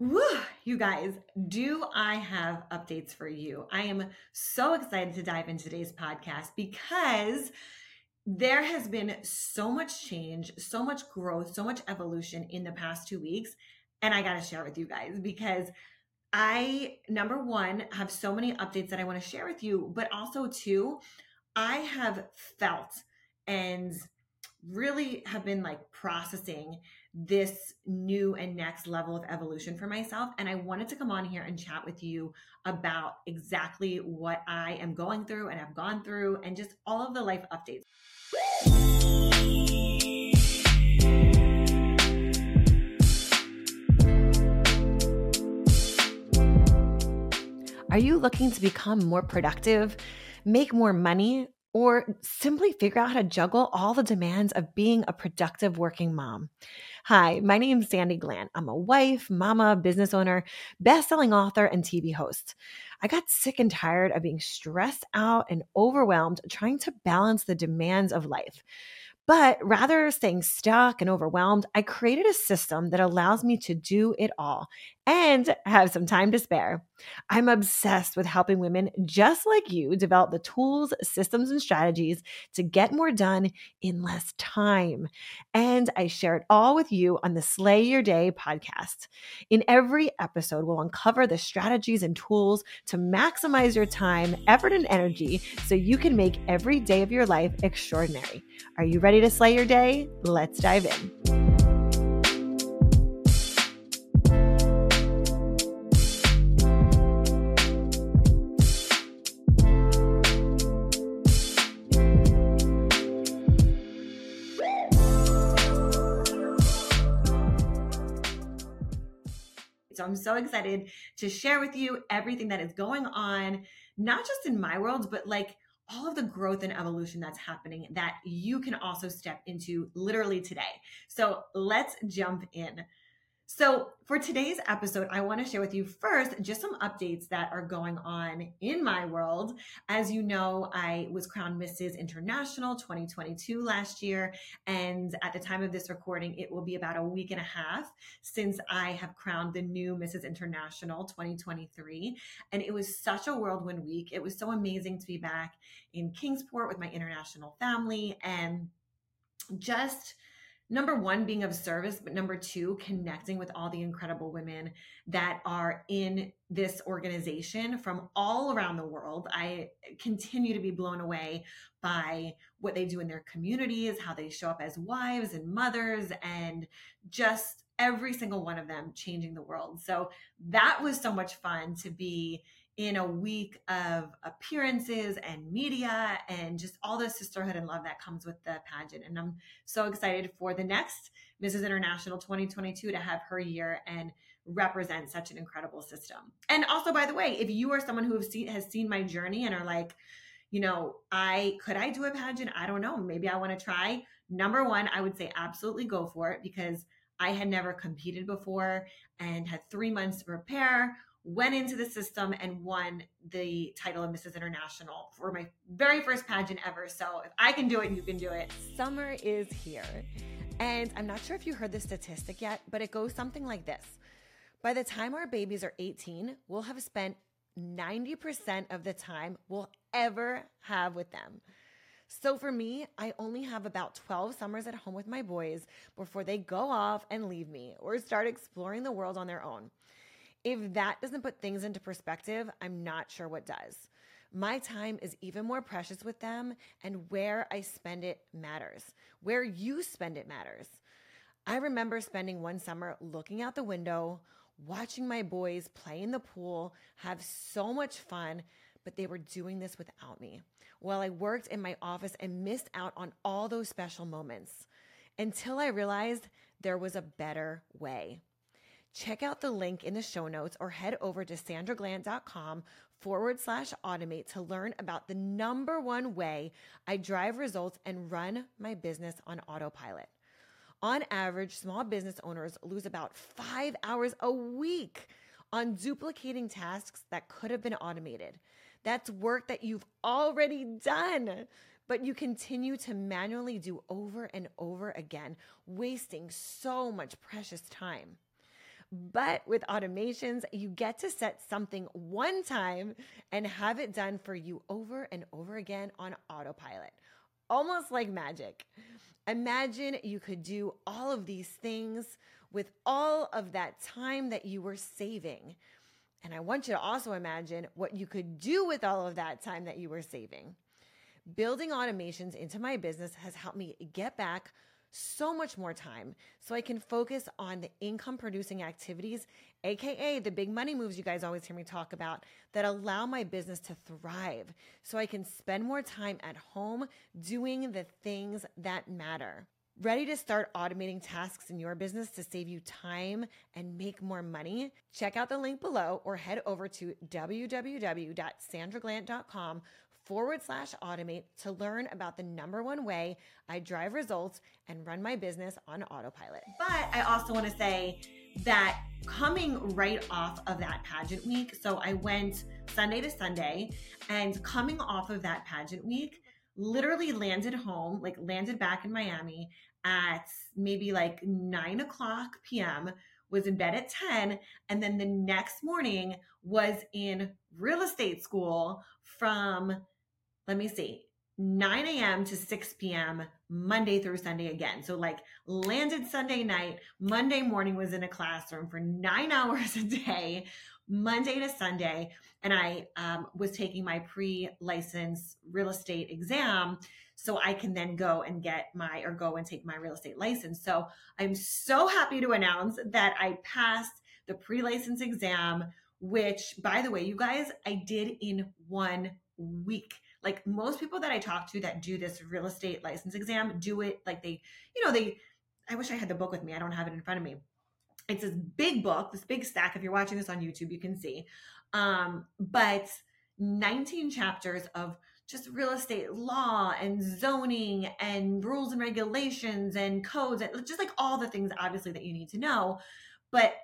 Woo, you guys, do I have updates for you? I am so excited to dive into today's podcast because there has been so much change, so much growth, so much evolution in the past two weeks. And I got to share with you guys because I, number one, have so many updates that I want to share with you, but also, two, I have felt and really have been like processing this new and next level of evolution for myself. And I wanted to come on here and chat with you about exactly what I am going through and have gone through and just all of the life updates. Are you looking to become more productive, make more money, or simply figure out how to juggle all the demands of being a productive working mom? Hi, my name is Sandi Glandt. I'm a wife, mama, business owner, best-selling author, and TV host. I got sick and tired of being stressed out and overwhelmed trying to balance the demands of life. But rather staying stuck and overwhelmed, I created a system that allows me to do it all and have some time to spare. I'm obsessed with helping women just like you develop the tools, systems, and strategies to get more done in less time. And I share it all with you on the Slay Your Day podcast. In every episode, we'll uncover the strategies and tools to maximize your time, effort, and energy so you can make every day of your life extraordinary. Are you ready to slay your day? Let's dive in. I'm so excited to share with you everything that is going on, not just in my world, but like all of the growth and evolution that's happening that you can also step into literally today. So let's jump in. So, for today's episode, I want to share with you first just some updates that are going on in my world. As you know, I was crowned Mrs. International 2022 last year. And at the time of this recording, it will be about a week and a half since I have crowned the new Mrs. International 2023. And it was such a whirlwind week. It was so amazing to be back in Kingsport with my international family and just number one, being of service, but number two, connecting with all the incredible women that are in this organization from all around the world. I continue to be blown away by what they do in their communities, how they show up as wives and mothers, and just every single one of them changing the world. So that was so much fun to be in a week of appearances and media and just all the sisterhood and love that comes with the pageant. And I'm so excited for the next Mrs. International 2022 to have her year and represent such an incredible system. And also, by the way, if you are someone who seen, has seen my journey and are like, you know, I could I do a pageant? I don't know. Maybe I want to try. Number one, I would say absolutely go for it because I had never competed before and had three months to prepare went into the system and won the title of Mrs. International for my very first pageant ever. So if I can do it, you can do it. Summer is here. And I'm not sure if you heard the statistic yet, but it goes something like this. By the time our babies are 18, we'll have spent 90% of the time we'll ever have with them. So for me, I only have about 12 summers at home with my boys before they go off and leave me or start exploring the world on their own. If that doesn't put things into perspective, I'm not sure what does. My time is even more precious with them, and where I spend it matters. Where you spend it matters. I remember spending one summer looking out the window, watching my boys play in the pool, have so much fun, but they were doing this without me while I worked in my office and missed out on all those special moments until I realized there was a better way. Check out the link in the show notes or head over to sandraglandt.com forward slash automate to learn about the number one way I drive results and run my business on autopilot. On average, small business owners lose about five hours a week on duplicating tasks that could have been automated. That's work that you've already done, but you continue to manually do over and over again, wasting so much precious time. But with automations, you get to set something one time and have it done for you over and over again on autopilot, almost like magic. Imagine you could do all of these things with all of that time that you were saving. And I want you to also imagine what you could do with all of that time that you were saving. Building automations into my business has helped me get back so much more time so I can focus on the income producing activities, AKA the big money moves you guys always hear me talk about that allow my business to thrive so I can spend more time at home doing the things that matter. Ready to start automating tasks in your business to save you time and make more money? Check out the link below or head over to www.sandraglandt.com forward slash automate to learn about the number one way I drive results and run my business on autopilot. But I also want to say that coming right off of that pageant week, so I went Sunday to Sunday, and coming off of that pageant week, literally landed home, like landed back in Miami at maybe like nine o'clock p.m., was in bed at 10, and then the next morning was in real estate school from, let me see, 9 a.m. to 6 p.m. Monday through Sunday again. So, like, landed Sunday night, Monday morning was in a classroom for nine hours a day, Monday to Sunday. And I um, was taking my pre license real estate exam so I can then go and get my or go and take my real estate license. So I'm so happy to announce that I passed the pre license exam, which, by the way, you guys, I did in one week. Like most people that I talk to that do this real estate license exam do it like they, you know, they, I wish I had the book with me. I don't have it in front of me. It's this big book, this big stack. If you're watching this on YouTube, you can see. Um, but 19 chapters of just real estate law and zoning and rules and regulations and codes and just like all the things obviously that you need to know but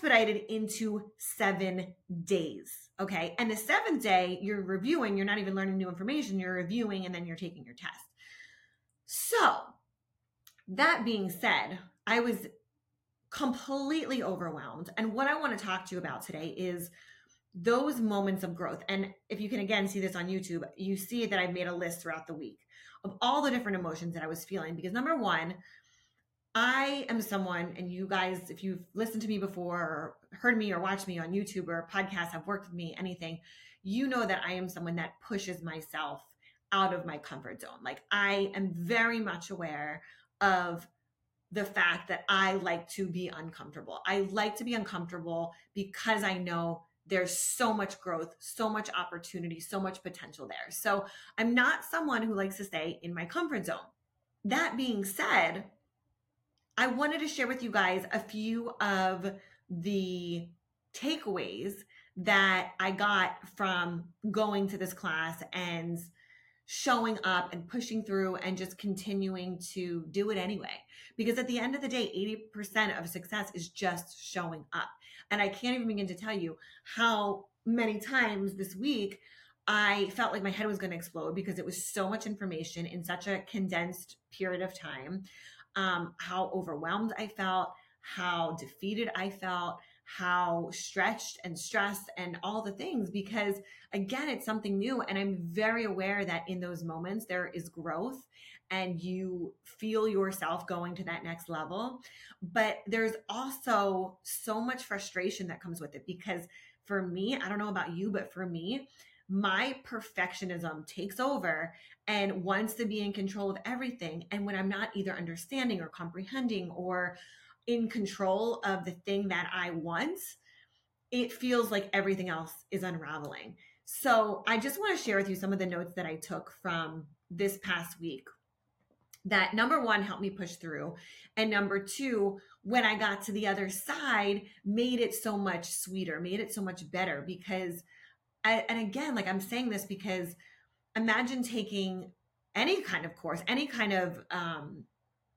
expedited into seven days okay and the seventh day you're reviewing you're not even learning new information you're reviewing and then you're taking your test so that being said i was completely overwhelmed and what i want to talk to you about today is those moments of growth. And if you can again see this on YouTube, you see that I've made a list throughout the week of all the different emotions that I was feeling. Because number one, I am someone, and you guys, if you've listened to me before or heard me or watched me on YouTube or podcasts, have worked with me, anything, you know that I am someone that pushes myself out of my comfort zone. Like I am very much aware of the fact that I like to be uncomfortable. I like to be uncomfortable because I know there's so much growth, so much opportunity, so much potential there. So I'm not someone who likes to stay in my comfort zone. That being said, I wanted to share with you guys a few of the takeaways that I got from going to this class and showing up and pushing through and just continuing to do it anyway. Because at the end of the day, 80% of success is just showing up. And I can't even begin to tell you how many times this week I felt like my head was going to explode because it was so much information in such a condensed period of time. Um, how overwhelmed I felt, how defeated I felt, how stretched and stressed and all the things because again it's something new and i'm very aware that in those moments there is growth and you feel yourself going to that next level. But there's also so much frustration that comes with it because for me i don't know about you but for me my perfectionism takes over and wants to be in control of everything and when i'm not either understanding or comprehending or in control of the thing that I want, it feels like everything else is unraveling. So I just want to share with you some of the notes that I took from this past week that number one helped me push through and number two when i got to the other side made it so much sweeter made it so much better because I, and again like i'm saying this because imagine taking any kind of course any kind of um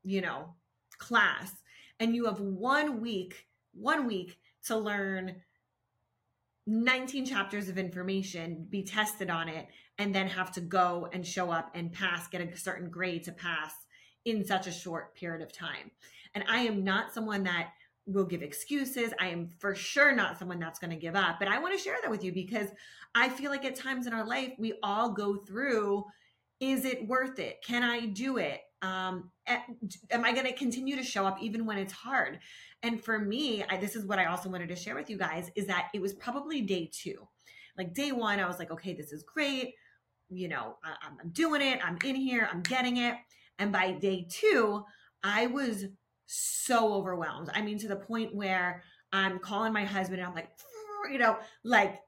you know class and you have one week, one week to learn 19 chapters of information, be tested on it, and then have to go and show up and pass, get a certain grade to pass in such a short period of time. And I am not someone that will give excuses. I am for sure not someone that's going to give up, but I want to share that with you because I feel like at times in our life, we all go through is it worth it? Can I do it? Um, am I going to continue to show up even when it's hard? And for me, I, this is what I also wanted to share with you guys is that it was probably day two. Like day one, I was like, okay, this is great. You know, I, I'm doing it. I'm in here. I'm getting it. And by day two, I was so overwhelmed. I mean, to the point where I'm calling my husband and I'm like, you know, like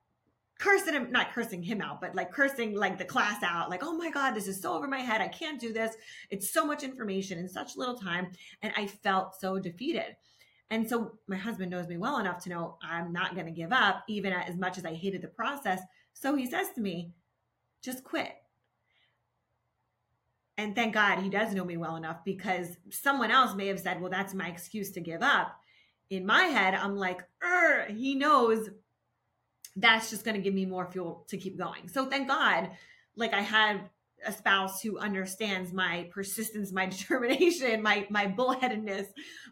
cursing him, not cursing him out, but like cursing like the class out, like, oh my God, this is so over my head. I can't do this. It's so much information in such little time. And I felt so defeated. And so my husband knows me well enough to know I'm not going to give up, even as much as I hated the process. So he says to me, just quit. And thank God he does know me well enough because someone else may have said, well, that's my excuse to give up. In my head, I'm like, er, he knows that's just going to give me more fuel to keep going. So thank God, like I had a spouse who understands my persistence, my determination, my my bullheadedness,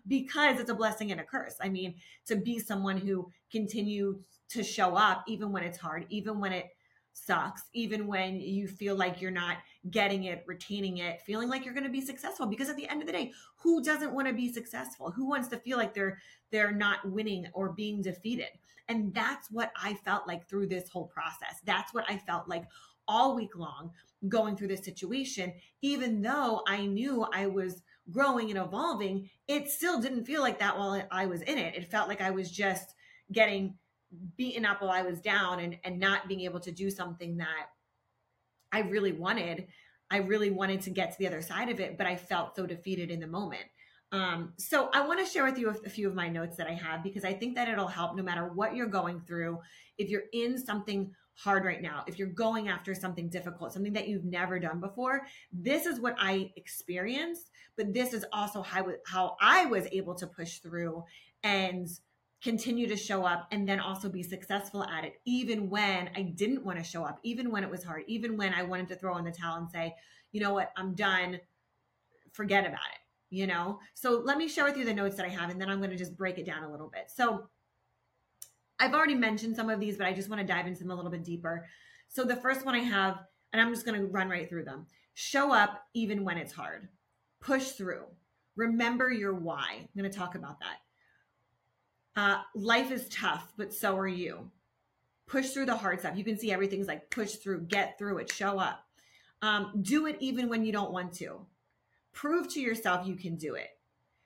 because it's a blessing and a curse. I mean, to be someone who continues to show up even when it's hard, even when it sucks, even when you feel like you're not getting it, retaining it, feeling like you're going to be successful. Because at the end of the day, who doesn't want to be successful? Who wants to feel like they're they're not winning or being defeated? And that's what I felt like through this whole process. That's what I felt like all week long going through this situation. Even though I knew I was growing and evolving, it still didn't feel like that while I was in it. It felt like I was just getting beaten up while I was down and, and not being able to do something that I really wanted. I really wanted to get to the other side of it, but I felt so defeated in the moment. Um, so I want to share with you a, few of my notes that I have because I think that it'll help no matter what you're going through. If you're in something hard right now, if you're going after something difficult, something that you've never done before, this is what I experienced, but this is also how, how I was able to push through and continue to show up and then also be successful at it, even when I didn't want to show up, even when it was hard, even when I wanted to throw in the towel and say, you know what, I'm done, forget about it you know? So let me share with you the notes that I have, and then I'm going to just break it down a little bit. So I've already mentioned some of these, but I just want to dive into them a little bit deeper. So the first one I have, and I'm just going to run right through them show up even when it's hard, push through, remember your why. I'm going to talk about that. Uh, life is tough, but so are you. Push through the hard stuff. You can see everything's like push through, get through it, show up. Um, do it even when you don't want to. Prove to yourself you can do it.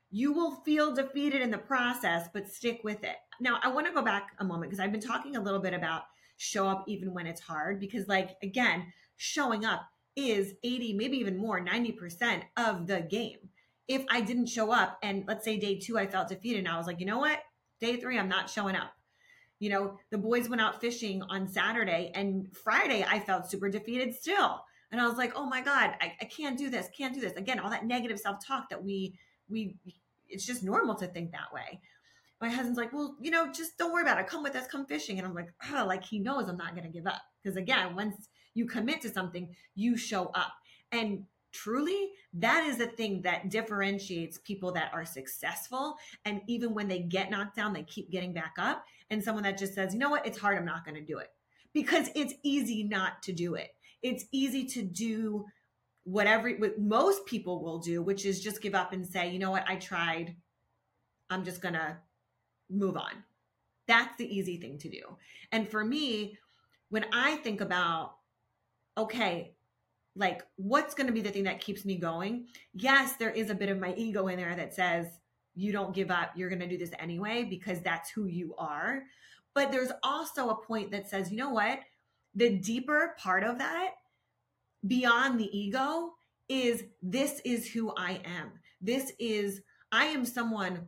You will feel defeated in the process, but stick with it. Now, I want to go back a moment because I've been talking a little bit about show up even when it's hard because, like, again, showing up is 80, maybe even more, 90% of the game. If I didn't show up and let's say day two, I felt defeated and I was like, you know what? Day three, I'm not showing up. You know, the boys went out fishing on Saturday and Friday, I felt super defeated still and I was like, oh my God, I, I can't do this, can't do this. Again, all that negative self-talk that we we it's just normal to think that way. My husband's like, well, you know, just don't worry about it. Come with us, come fishing. And I'm like, oh, like he knows I'm not gonna give up. Because again, once you commit to something, you show up. And truly, that is the thing that differentiates people that are successful. And even when they get knocked down, they keep getting back up. And someone that just says, you know what, it's hard, I'm not gonna do it. Because it's easy not to do it it's easy to do whatever what most people will do, which is just give up and say, you know what, I tried. I'm just gonna move on. That's the easy thing to do. And for me, when I think about, okay, like what's going to be the thing that keeps me going? Yes, there is a bit of my ego in there that says, you don't give up, you're going to do this anyway because that's who you are. But there's also a point that says, you know what? the deeper part of that beyond the ego is this is who I am. This is, I am someone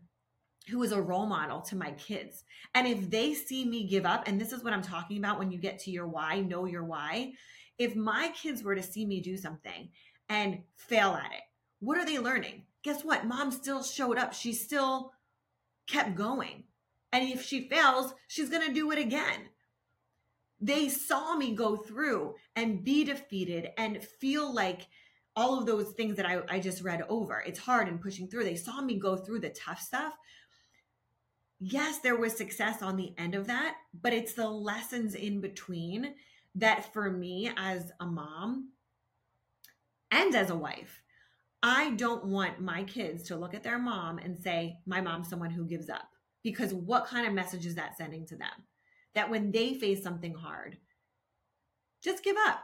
who is a role model to my kids. And if they see me give up, and this is what I'm talking about when you get to your why, know your why. If my kids were to see me do something and fail at it, what are they learning? Guess what? Mom still showed up. She still kept going. And if she fails, she's going to do it again they saw me go through and be defeated and feel like all of those things that I, I just read over. It's hard and pushing through. They saw me go through the tough stuff. yes, there was success on the end of that, but it's the lessons in between that for me as a mom and as a wife, I don't want my kids to look at their mom and say, my mom's someone who gives up. Because what kind of message is that sending to them? That when they face something hard, just give up.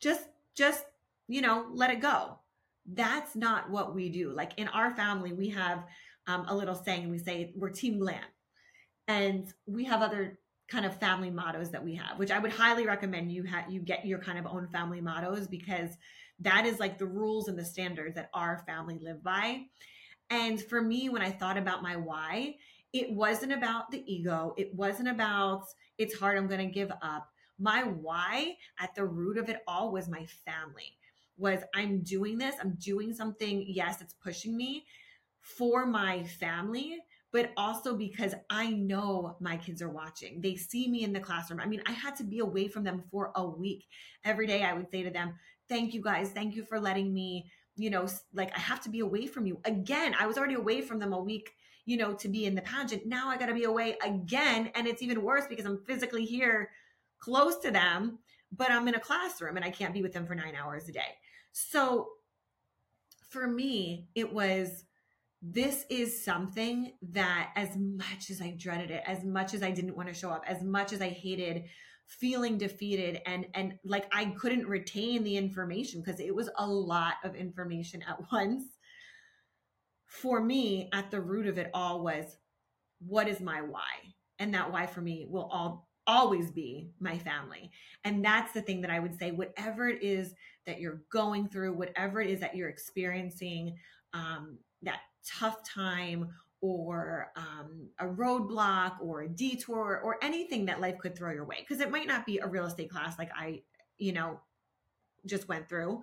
Just, just, you know, let it go. That's not what we do. Like in our family, we have um, a little saying, we say we're Team Glam. And we have other kind of family mottos that we have, which I would highly recommend you ha- you get your kind of own family mottos because that is like the rules and the standards that our family live by. And for me, when I thought about my why, it wasn't about the ego. It wasn't about it's hard, I'm going to give up. My why at the root of it all was my family. Was I'm doing this, I'm doing something, yes, it's pushing me for my family, but also because I know my kids are watching. They see me in the classroom. I mean, I had to be away from them for a week. Every day I would say to them, Thank you guys. Thank you for letting me, you know, like I have to be away from you. Again, I was already away from them a week, you know, to be in the pageant. Now I got to be away again. And it's even worse because I'm physically here close to them, but I'm in a classroom and I can't be with them for nine hours a day. So for me, it was this is something that as much as I dreaded it, as much as I didn't want to show up, as much as I hated feeling defeated and and like I couldn't retain the information because it was a lot of information at once. For me, at the root of it all was what is my why? And that why for me will all always be my family. And that's the thing that I would say whatever it is that you're going through, whatever it is that you're experiencing, um, that tough time or um, a roadblock or a detour or anything that life could throw your way because it might not be a real estate class like i you know just went through.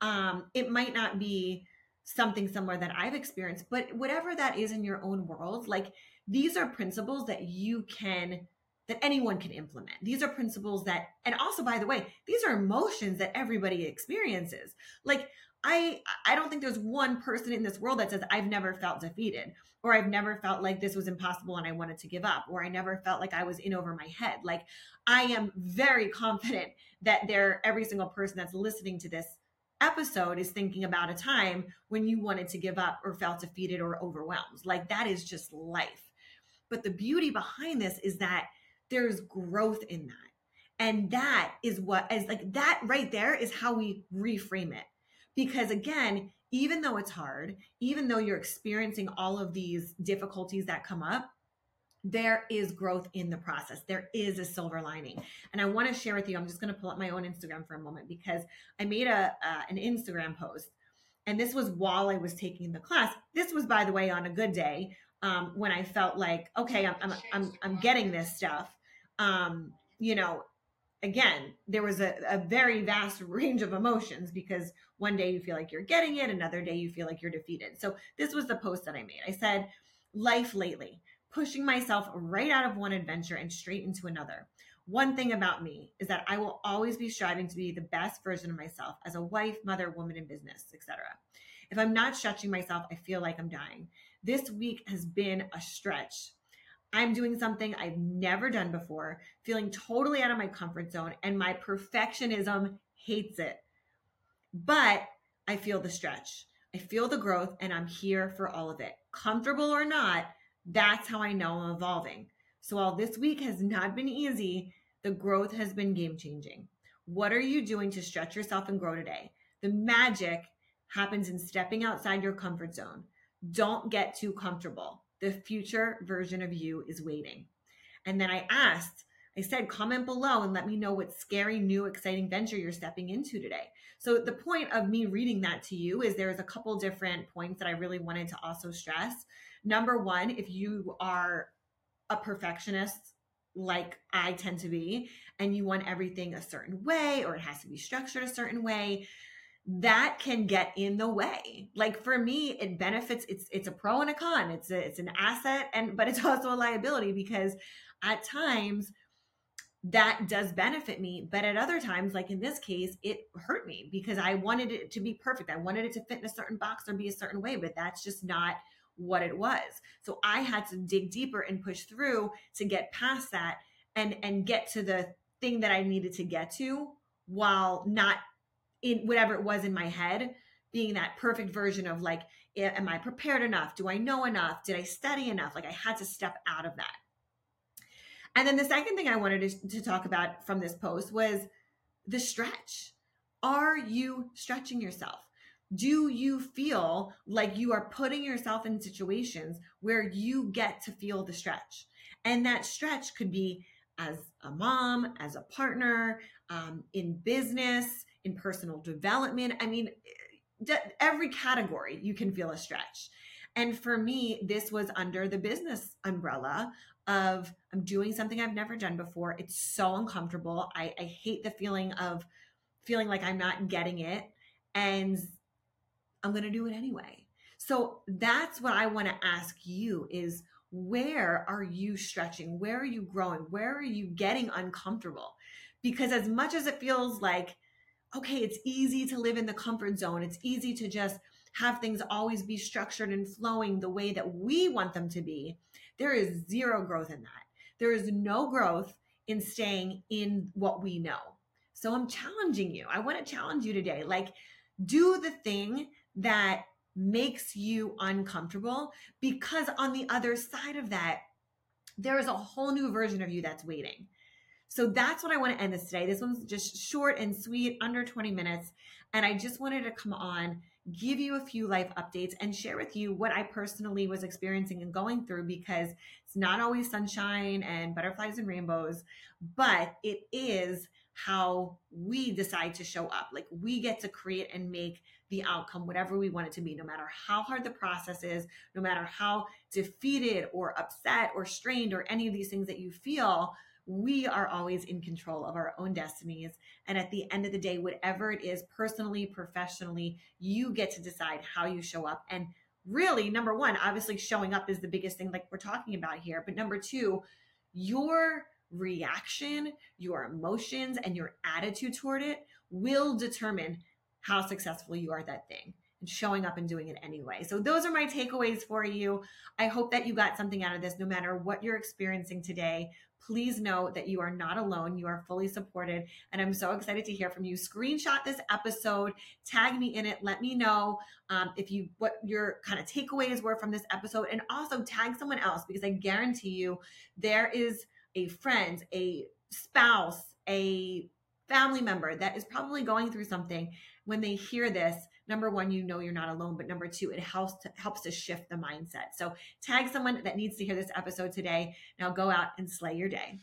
Um, it might not be something similar that i've experienced but whatever that is in your own world like these are principles that you can that anyone can implement. These are principles that and also by the way these are emotions that everybody experiences. Like I I don't think there's one person in this world that says I've never felt defeated or I've never felt like this was impossible and I wanted to give up or I never felt like I was in over my head. Like I am very confident that there every single person that's listening to this episode is thinking about a time when you wanted to give up or felt defeated or overwhelmed. Like that is just life. But the beauty behind this is that there's growth in that. And that is what is like that right there is how we reframe it because again, even though it's hard, even though you're experiencing all of these difficulties that come up, there is growth in the process. There is a silver lining. And I want to share with you, I'm just going to pull up my own Instagram for a moment because I made a uh, an Instagram post and this was while I was taking the class. This was by the way on a good day um, when I felt like, okay, I'm, I'm, I'm, I'm getting this stuff. Um, you know, again, there was a, a very vast range of emotions because one day you feel like you're getting it, another day you feel like you're defeated. So this was the post that I made. I said, Life lately, pushing myself right out of one adventure and straight into another. One thing about me is that I will always be striving to be the best version of myself as a wife, mother, woman in business, etc. If I'm not stretching myself, I feel like I'm dying. This week has been a stretch I'm doing something I've never done before, feeling totally out of my comfort zone, and my perfectionism hates it. But I feel the stretch, I feel the growth, and I'm here for all of it. Comfortable or not, that's how I know I'm evolving. So while this week has not been easy, the growth has been game changing. What are you doing to stretch yourself and grow today? The magic happens in stepping outside your comfort zone. Don't get too comfortable. The future version of you is waiting. And then I asked, I said, comment below and let me know what scary, new, exciting venture you're stepping into today. So, the point of me reading that to you is there's a couple different points that I really wanted to also stress. Number one, if you are a perfectionist, like I tend to be, and you want everything a certain way or it has to be structured a certain way, that can get in the way. Like for me, it benefits. It's it's a pro and a con. It's a, it's an asset and but it's also a liability because at times that does benefit me, but at other times, like in this case, it hurt me because I wanted it to be perfect. I wanted it to fit in a certain box or be a certain way, but that's just not what it was. So I had to dig deeper and push through to get past that and and get to the thing that I needed to get to while not in whatever it was in my head being that perfect version of like am I prepared enough? Do I know enough? Did I study enough? Like I had to step out of that. And then the second thing I wanted to, to talk about from this post was the stretch. Are you stretching yourself? Do you feel like you are putting yourself in situations where you get to feel the stretch? And that stretch could be as a mom, as a partner, um, in business, in personal development. I mean, every category you can feel a stretch. And for me, this was under the business umbrella of I'm doing something I've never done before. It's so uncomfortable. I, I hate the feeling of feeling like I'm not getting it. And I'm going to do it anyway. So that's what I want to ask you is where are you stretching? Where are you growing? Where are you getting uncomfortable? Because as much as it feels like, okay, it's easy to live in the comfort zone, it's easy to just have things always be structured and flowing the way that we want them to be, there is zero growth in that. There is no growth in staying in what we know. So I'm challenging you. I want to challenge you today. Like, do the thing that makes you uncomfortable because on the other side of that, there is a whole new version of you that's waiting. So that's what I want to end this today. This one's just short and sweet, under 20 minutes. And I just wanted to come on, give you a few life updates, and share with you what I personally was experiencing and going through because it's not always sunshine and butterflies and rainbows, but it is how we decide to show up. Like we get to create and make the outcome, whatever we want it to be, no matter how hard the process is, no matter how defeated or upset or strained or any of these things that you feel, we are always in control of our own destinies. And at the end of the day, whatever it is, personally, professionally, you get to decide how you show up. And really, number one, obviously, showing up is the biggest thing, like we're talking about here. But number two, your reaction, your emotions, and your attitude toward it will determine how successful you are at that thing showing up and doing it anyway. So those are my takeaways for you. I hope that you got something out of this no matter what you're experiencing today. Please know that you are not alone. You are fully supported. And I'm so excited to hear from you. Screenshot this episode, tag me in it. Let me know um, if you what your kind of takeaways were from this episode, and also tag someone else because I guarantee you there is a friend, a spouse, a family member that is probably going through something when they hear this number one you know you're not alone but number two it helps to helps to shift the mindset. So tag someone that needs to hear this episode today. Now go out and slay your day